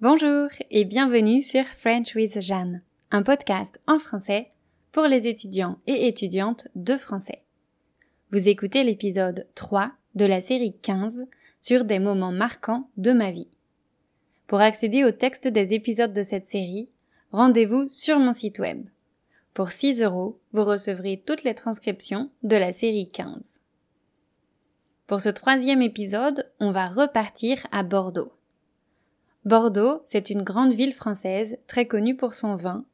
Bonjour et bienvenue sur French with Jeanne, un podcast en français pour les étudiants et étudiantes de français. Vous écoutez l'épisode 3 de la série 15 sur des moments marquants de ma vie. Pour accéder au texte des épisodes de cette série, rendez-vous sur mon site web. Pour 6 euros, vous recevrez toutes les transcriptions de la série 15. Pour ce troisième épisode, on va repartir à Bordeaux. Bordeaux, c'est une grande ville française très connue pour son vin,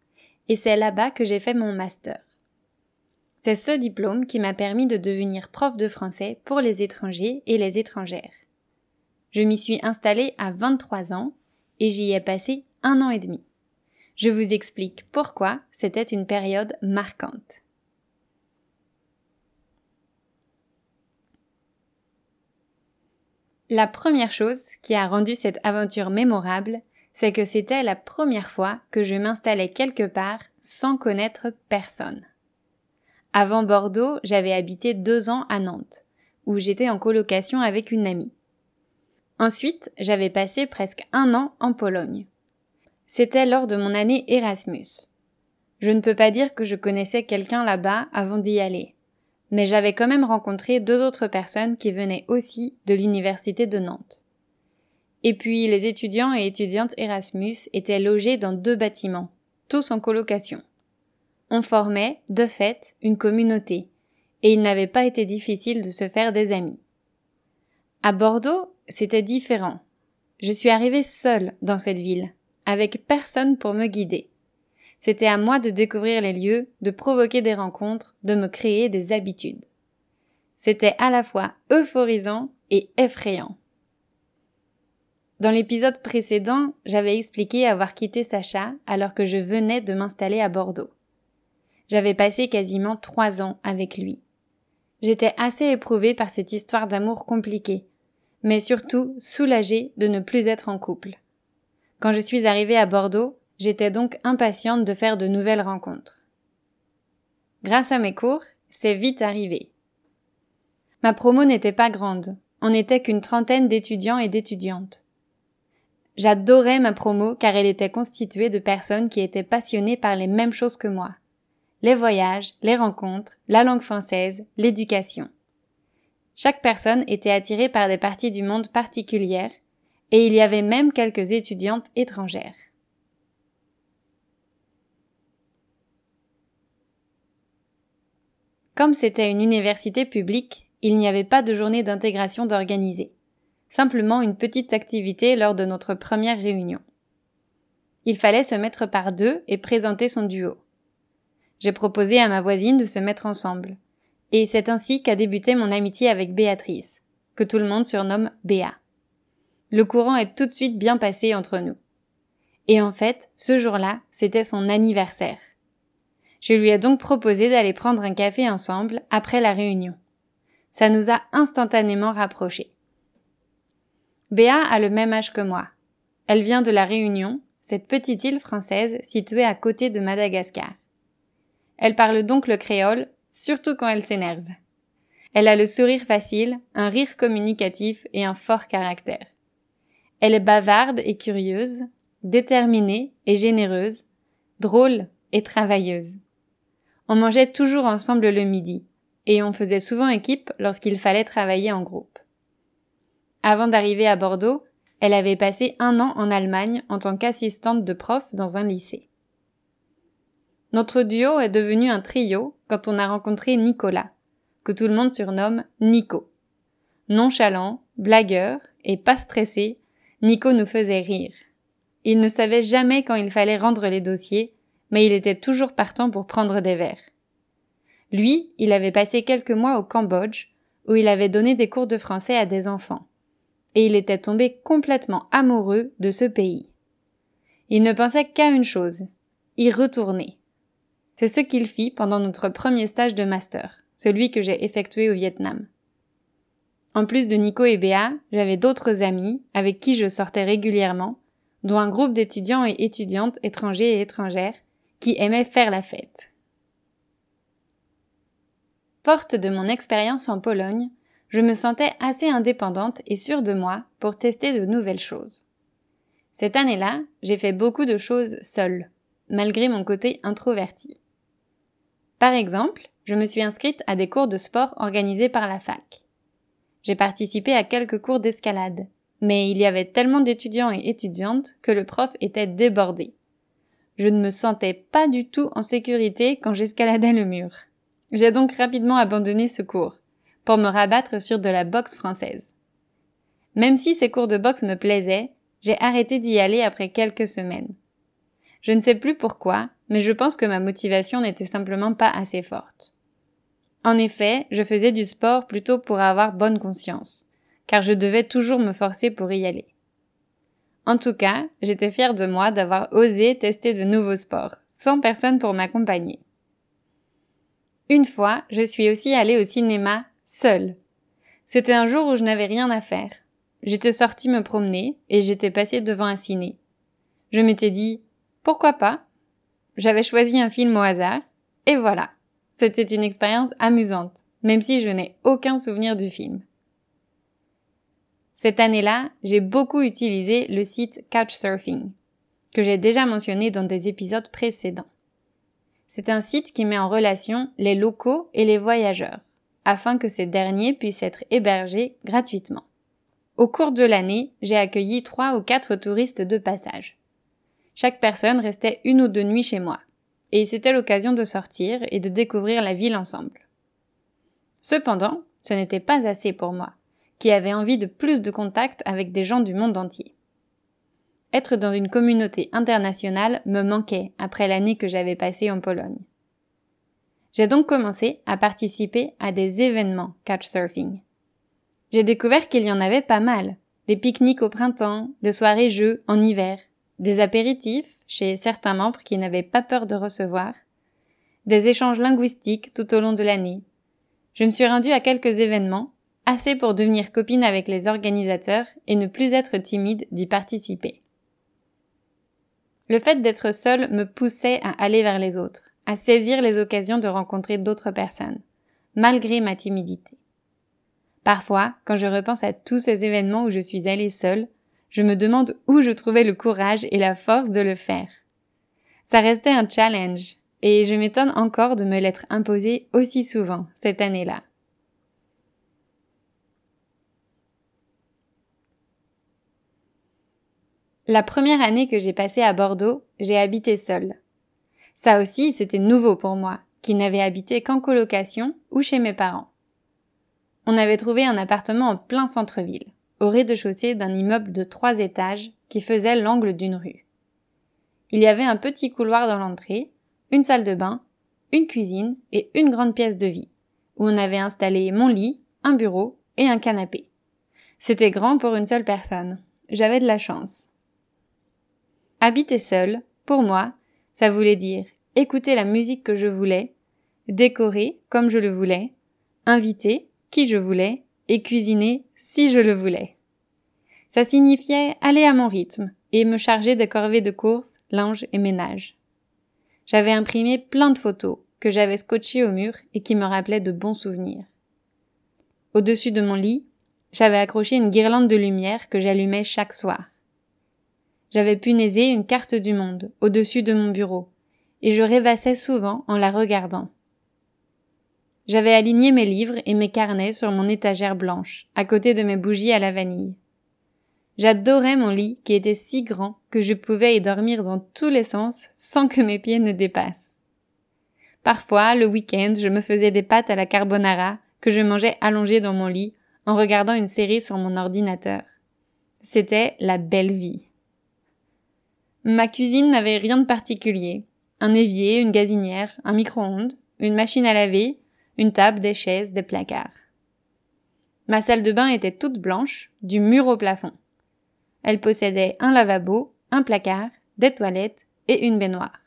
et c'est là-bas que j'ai fait mon master. C'est ce diplôme qui m'a permis de devenir prof de français pour les étrangers et les étrangères. Je m'y suis installée à 23 ans et j'y ai passé un an et demi. Je vous explique pourquoi c'était une période marquante. La première chose qui a rendu cette aventure mémorable, c'est que c'était la première fois que je m'installais quelque part sans connaître personne. Avant Bordeaux, j'avais habité deux ans à Nantes, où j'étais en colocation avec une amie. Ensuite, j'avais passé presque un an en Pologne. C'était lors de mon année Erasmus. Je ne peux pas dire que je connaissais quelqu'un là-bas avant d'y aller mais j'avais quand même rencontré deux autres personnes qui venaient aussi de l'université de Nantes. Et puis les étudiants et étudiantes Erasmus étaient logés dans deux bâtiments, tous en colocation. On formait, de fait, une communauté, et il n'avait pas été difficile de se faire des amis. À Bordeaux, c'était différent. Je suis arrivée seule dans cette ville, avec personne pour me guider. C'était à moi de découvrir les lieux, de provoquer des rencontres, de me créer des habitudes. C'était à la fois euphorisant et effrayant. Dans l'épisode précédent, j'avais expliqué avoir quitté Sacha alors que je venais de m'installer à Bordeaux. J'avais passé quasiment trois ans avec lui. J'étais assez éprouvée par cette histoire d'amour compliquée, mais surtout soulagée de ne plus être en couple. Quand je suis arrivée à Bordeaux, J'étais donc impatiente de faire de nouvelles rencontres. Grâce à mes cours, c'est vite arrivé. Ma promo n'était pas grande, on n'était qu'une trentaine d'étudiants et d'étudiantes. J'adorais ma promo car elle était constituée de personnes qui étaient passionnées par les mêmes choses que moi. Les voyages, les rencontres, la langue française, l'éducation. Chaque personne était attirée par des parties du monde particulières, et il y avait même quelques étudiantes étrangères. Comme c'était une université publique, il n'y avait pas de journée d'intégration d'organiser. Simplement une petite activité lors de notre première réunion. Il fallait se mettre par deux et présenter son duo. J'ai proposé à ma voisine de se mettre ensemble. Et c'est ainsi qu'a débuté mon amitié avec Béatrice, que tout le monde surnomme Béa. Le courant est tout de suite bien passé entre nous. Et en fait, ce jour-là, c'était son anniversaire. Je lui ai donc proposé d'aller prendre un café ensemble après la réunion. Ça nous a instantanément rapprochés. Béa a le même âge que moi. Elle vient de la Réunion, cette petite île française située à côté de Madagascar. Elle parle donc le créole, surtout quand elle s'énerve. Elle a le sourire facile, un rire communicatif et un fort caractère. Elle est bavarde et curieuse, déterminée et généreuse, drôle et travailleuse. On mangeait toujours ensemble le midi, et on faisait souvent équipe lorsqu'il fallait travailler en groupe. Avant d'arriver à Bordeaux, elle avait passé un an en Allemagne en tant qu'assistante de prof dans un lycée. Notre duo est devenu un trio quand on a rencontré Nicolas, que tout le monde surnomme Nico. Nonchalant, blagueur et pas stressé, Nico nous faisait rire. Il ne savait jamais quand il fallait rendre les dossiers mais il était toujours partant pour prendre des verres. Lui, il avait passé quelques mois au Cambodge, où il avait donné des cours de français à des enfants. Et il était tombé complètement amoureux de ce pays. Il ne pensait qu'à une chose, y retourner. C'est ce qu'il fit pendant notre premier stage de master, celui que j'ai effectué au Vietnam. En plus de Nico et Béa, j'avais d'autres amis avec qui je sortais régulièrement, dont un groupe d'étudiants et étudiantes étrangers et étrangères qui aimait faire la fête. Forte de mon expérience en Pologne, je me sentais assez indépendante et sûre de moi pour tester de nouvelles choses. Cette année-là, j'ai fait beaucoup de choses seule, malgré mon côté introverti. Par exemple, je me suis inscrite à des cours de sport organisés par la fac. J'ai participé à quelques cours d'escalade, mais il y avait tellement d'étudiants et étudiantes que le prof était débordé. Je ne me sentais pas du tout en sécurité quand j'escaladais le mur. J'ai donc rapidement abandonné ce cours, pour me rabattre sur de la boxe française. Même si ces cours de boxe me plaisaient, j'ai arrêté d'y aller après quelques semaines. Je ne sais plus pourquoi, mais je pense que ma motivation n'était simplement pas assez forte. En effet, je faisais du sport plutôt pour avoir bonne conscience, car je devais toujours me forcer pour y aller. En tout cas, j'étais fière de moi d'avoir osé tester de nouveaux sports, sans personne pour m'accompagner. Une fois, je suis aussi allée au cinéma seule. C'était un jour où je n'avais rien à faire. J'étais sortie me promener et j'étais passée devant un ciné. Je m'étais dit, pourquoi pas? J'avais choisi un film au hasard, et voilà. C'était une expérience amusante, même si je n'ai aucun souvenir du film. Cette année-là, j'ai beaucoup utilisé le site Couchsurfing, que j'ai déjà mentionné dans des épisodes précédents. C'est un site qui met en relation les locaux et les voyageurs, afin que ces derniers puissent être hébergés gratuitement. Au cours de l'année, j'ai accueilli trois ou quatre touristes de passage. Chaque personne restait une ou deux nuits chez moi, et c'était l'occasion de sortir et de découvrir la ville ensemble. Cependant, ce n'était pas assez pour moi qui avait envie de plus de contact avec des gens du monde entier. Être dans une communauté internationale me manquait après l'année que j'avais passée en Pologne. J'ai donc commencé à participer à des événements couchsurfing. J'ai découvert qu'il y en avait pas mal. Des pique-niques au printemps, des soirées jeux en hiver, des apéritifs chez certains membres qui n'avaient pas peur de recevoir, des échanges linguistiques tout au long de l'année. Je me suis rendue à quelques événements assez pour devenir copine avec les organisateurs et ne plus être timide d'y participer. Le fait d'être seule me poussait à aller vers les autres, à saisir les occasions de rencontrer d'autres personnes, malgré ma timidité. Parfois, quand je repense à tous ces événements où je suis allée seule, je me demande où je trouvais le courage et la force de le faire. Ça restait un challenge, et je m'étonne encore de me l'être imposé aussi souvent cette année-là. La première année que j'ai passée à Bordeaux, j'ai habité seule. Ça aussi, c'était nouveau pour moi, qui n'avais habité qu'en colocation ou chez mes parents. On avait trouvé un appartement en plein centre-ville, au rez-de-chaussée d'un immeuble de trois étages qui faisait l'angle d'une rue. Il y avait un petit couloir dans l'entrée, une salle de bain, une cuisine et une grande pièce de vie, où on avait installé mon lit, un bureau et un canapé. C'était grand pour une seule personne. J'avais de la chance. Habiter seul, pour moi, ça voulait dire écouter la musique que je voulais, décorer comme je le voulais, inviter qui je voulais et cuisiner si je le voulais. Ça signifiait aller à mon rythme et me charger de corvées de course, linge et ménage. J'avais imprimé plein de photos que j'avais scotchées au mur et qui me rappelaient de bons souvenirs. Au-dessus de mon lit, j'avais accroché une guirlande de lumière que j'allumais chaque soir j'avais punaisé une carte du monde au-dessus de mon bureau, et je rêvassais souvent en la regardant. J'avais aligné mes livres et mes carnets sur mon étagère blanche, à côté de mes bougies à la vanille. J'adorais mon lit qui était si grand que je pouvais y dormir dans tous les sens sans que mes pieds ne dépassent. Parfois, le week-end, je me faisais des pâtes à la carbonara que je mangeais allongée dans mon lit en regardant une série sur mon ordinateur. C'était la belle vie. Ma cuisine n'avait rien de particulier. Un évier, une gazinière, un micro-ondes, une machine à laver, une table, des chaises, des placards. Ma salle de bain était toute blanche, du mur au plafond. Elle possédait un lavabo, un placard, des toilettes et une baignoire.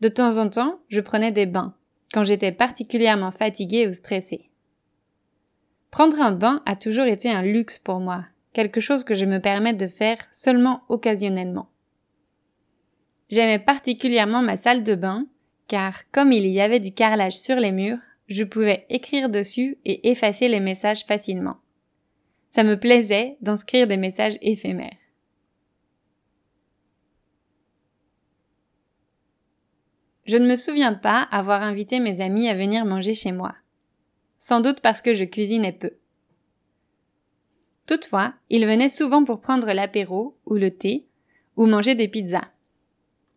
De temps en temps, je prenais des bains, quand j'étais particulièrement fatiguée ou stressée. Prendre un bain a toujours été un luxe pour moi, quelque chose que je me permets de faire seulement occasionnellement. J'aimais particulièrement ma salle de bain, car comme il y avait du carrelage sur les murs, je pouvais écrire dessus et effacer les messages facilement. Ça me plaisait d'inscrire des messages éphémères. Je ne me souviens pas avoir invité mes amis à venir manger chez moi. Sans doute parce que je cuisinais peu. Toutefois, ils venaient souvent pour prendre l'apéro ou le thé ou manger des pizzas.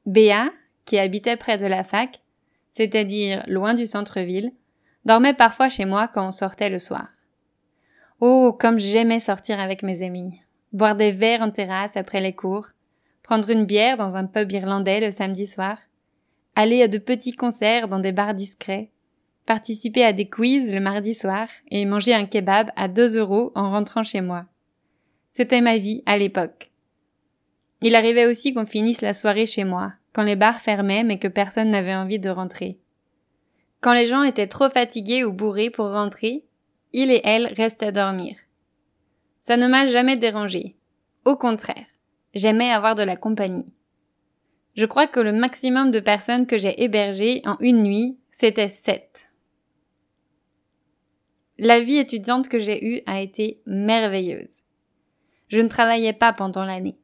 Béa, qui habitait près de la fac, c'est-à-dire loin du centre-ville, dormait parfois chez moi quand on sortait le soir. Oh, comme j'aimais sortir avec mes amis, boire des verres en terrasse après les cours, prendre une bière dans un pub irlandais le samedi soir, aller à de petits concerts dans des bars discrets, participer à des quiz le mardi soir et manger un kebab à deux euros en rentrant chez moi. C'était ma vie à l'époque. Il arrivait aussi qu'on finisse la soirée chez moi, quand les bars fermaient mais que personne n'avait envie de rentrer. Quand les gens étaient trop fatigués ou bourrés pour rentrer, il et elle restaient dormir. Ça ne m'a jamais dérangé. Au contraire, j'aimais avoir de la compagnie. Je crois que le maximum de personnes que j'ai hébergées en une nuit, c'était sept. La vie étudiante que j'ai eue a été merveilleuse. Je ne travaillais pas pendant l'année.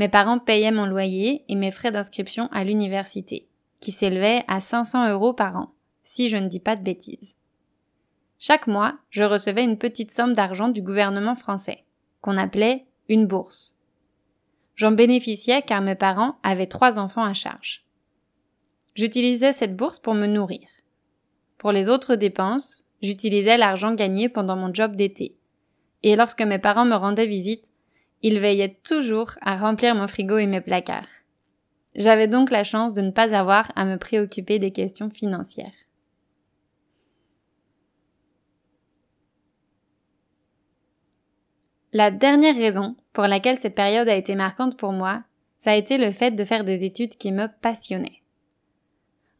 Mes parents payaient mon loyer et mes frais d'inscription à l'université, qui s'élevaient à 500 euros par an, si je ne dis pas de bêtises. Chaque mois, je recevais une petite somme d'argent du gouvernement français, qu'on appelait une bourse. J'en bénéficiais car mes parents avaient trois enfants à charge. J'utilisais cette bourse pour me nourrir. Pour les autres dépenses, j'utilisais l'argent gagné pendant mon job d'été. Et lorsque mes parents me rendaient visite, ils veillaient toujours à remplir mon frigo et mes placards. J'avais donc la chance de ne pas avoir à me préoccuper des questions financières. La dernière raison pour laquelle cette période a été marquante pour moi, ça a été le fait de faire des études qui me passionnaient.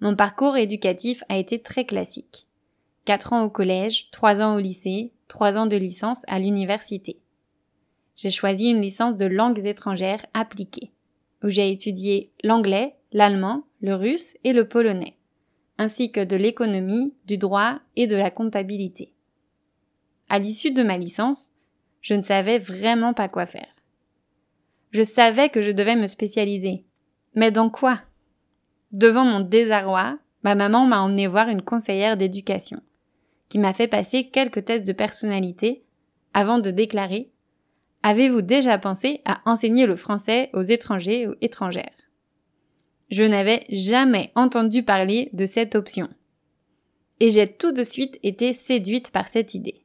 Mon parcours éducatif a été très classique. Quatre ans au collège, trois ans au lycée, trois ans de licence à l'université. J'ai choisi une licence de langues étrangères appliquées, où j'ai étudié l'anglais, l'allemand, le russe et le polonais, ainsi que de l'économie, du droit et de la comptabilité. À l'issue de ma licence, je ne savais vraiment pas quoi faire. Je savais que je devais me spécialiser. Mais dans quoi? Devant mon désarroi, ma maman m'a emmené voir une conseillère d'éducation, qui m'a fait passer quelques tests de personnalité avant de déclarer Avez-vous déjà pensé à enseigner le français aux étrangers ou étrangères? Je n'avais jamais entendu parler de cette option. Et j'ai tout de suite été séduite par cette idée.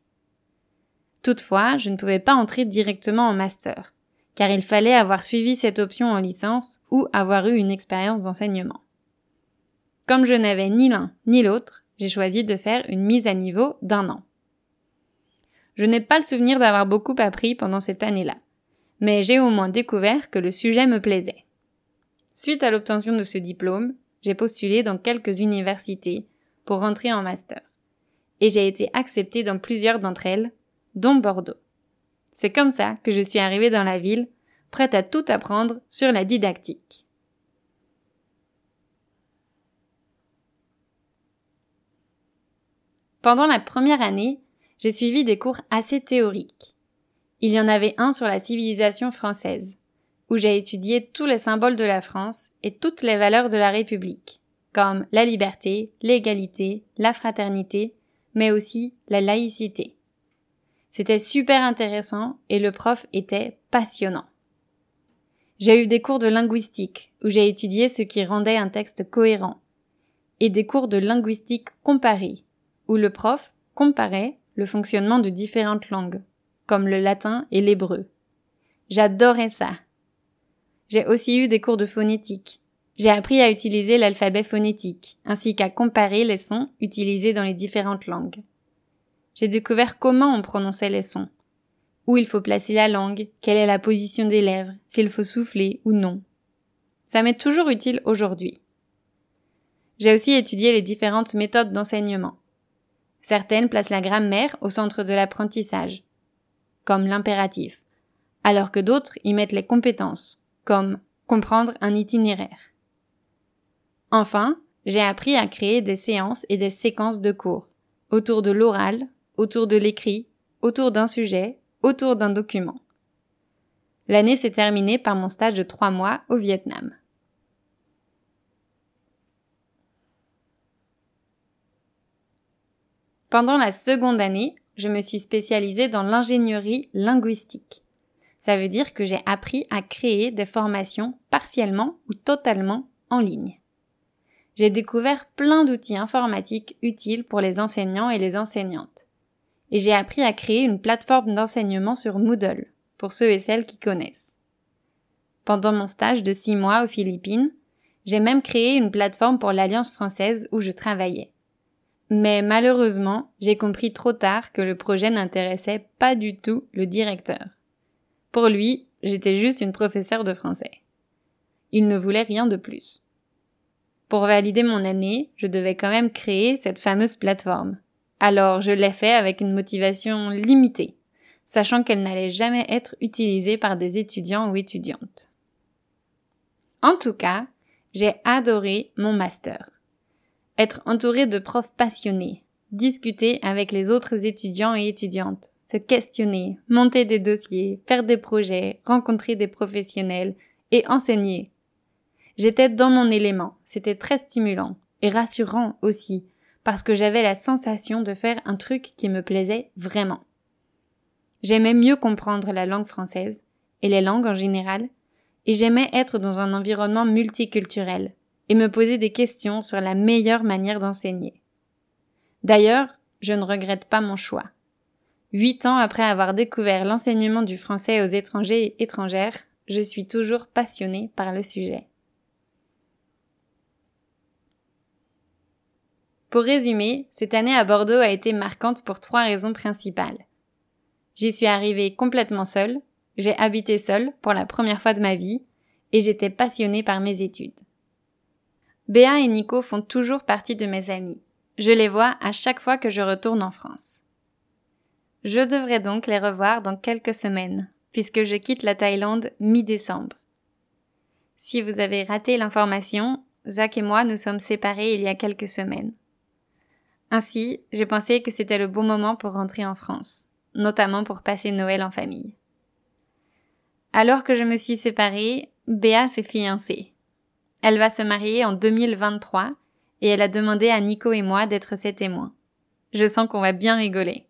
Toutefois, je ne pouvais pas entrer directement en master, car il fallait avoir suivi cette option en licence ou avoir eu une expérience d'enseignement. Comme je n'avais ni l'un ni l'autre, j'ai choisi de faire une mise à niveau d'un an. Je n'ai pas le souvenir d'avoir beaucoup appris pendant cette année-là, mais j'ai au moins découvert que le sujet me plaisait. Suite à l'obtention de ce diplôme, j'ai postulé dans quelques universités pour rentrer en master, et j'ai été acceptée dans plusieurs d'entre elles, dont Bordeaux. C'est comme ça que je suis arrivée dans la ville, prête à tout apprendre sur la didactique. Pendant la première année, j'ai suivi des cours assez théoriques. Il y en avait un sur la civilisation française, où j'ai étudié tous les symboles de la France et toutes les valeurs de la République, comme la liberté, l'égalité, la fraternité, mais aussi la laïcité. C'était super intéressant et le prof était passionnant. J'ai eu des cours de linguistique où j'ai étudié ce qui rendait un texte cohérent et des cours de linguistique comparée où le prof comparait le fonctionnement de différentes langues, comme le latin et l'hébreu. J'adorais ça. J'ai aussi eu des cours de phonétique. J'ai appris à utiliser l'alphabet phonétique, ainsi qu'à comparer les sons utilisés dans les différentes langues j'ai découvert comment on prononçait les sons. Où il faut placer la langue, quelle est la position des lèvres, s'il faut souffler ou non. Ça m'est toujours utile aujourd'hui. J'ai aussi étudié les différentes méthodes d'enseignement. Certaines placent la grammaire au centre de l'apprentissage, comme l'impératif, alors que d'autres y mettent les compétences, comme comprendre un itinéraire. Enfin, j'ai appris à créer des séances et des séquences de cours, autour de l'oral, autour de l'écrit, autour d'un sujet, autour d'un document. L'année s'est terminée par mon stage de trois mois au Vietnam. Pendant la seconde année, je me suis spécialisée dans l'ingénierie linguistique. Ça veut dire que j'ai appris à créer des formations partiellement ou totalement en ligne. J'ai découvert plein d'outils informatiques utiles pour les enseignants et les enseignantes. Et j'ai appris à créer une plateforme d'enseignement sur Moodle, pour ceux et celles qui connaissent. Pendant mon stage de six mois aux Philippines, j'ai même créé une plateforme pour l'Alliance française où je travaillais. Mais malheureusement, j'ai compris trop tard que le projet n'intéressait pas du tout le directeur. Pour lui, j'étais juste une professeure de français. Il ne voulait rien de plus. Pour valider mon année, je devais quand même créer cette fameuse plateforme. Alors je l'ai fait avec une motivation limitée, sachant qu'elle n'allait jamais être utilisée par des étudiants ou étudiantes. En tout cas, j'ai adoré mon master être entouré de profs passionnés, discuter avec les autres étudiants et étudiantes, se questionner, monter des dossiers, faire des projets, rencontrer des professionnels. Et enseigner. J'étais dans mon élément, c'était très stimulant et rassurant aussi, parce que j'avais la sensation de faire un truc qui me plaisait vraiment. J'aimais mieux comprendre la langue française, et les langues en général, et j'aimais être dans un environnement multiculturel, et me poser des questions sur la meilleure manière d'enseigner. D'ailleurs, je ne regrette pas mon choix. Huit ans après avoir découvert l'enseignement du français aux étrangers et étrangères, je suis toujours passionnée par le sujet. Pour résumer, cette année à Bordeaux a été marquante pour trois raisons principales. J'y suis arrivée complètement seule, j'ai habité seule pour la première fois de ma vie, et j'étais passionnée par mes études. Béa et Nico font toujours partie de mes amis. Je les vois à chaque fois que je retourne en France. Je devrais donc les revoir dans quelques semaines, puisque je quitte la Thaïlande mi-décembre. Si vous avez raté l'information, Zach et moi nous sommes séparés il y a quelques semaines. Ainsi, j'ai pensé que c'était le bon moment pour rentrer en France, notamment pour passer Noël en famille. Alors que je me suis séparée, Béa s'est fiancée. Elle va se marier en 2023 et elle a demandé à Nico et moi d'être ses témoins. Je sens qu'on va bien rigoler.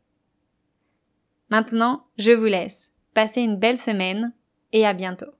Maintenant, je vous laisse. Passez une belle semaine et à bientôt.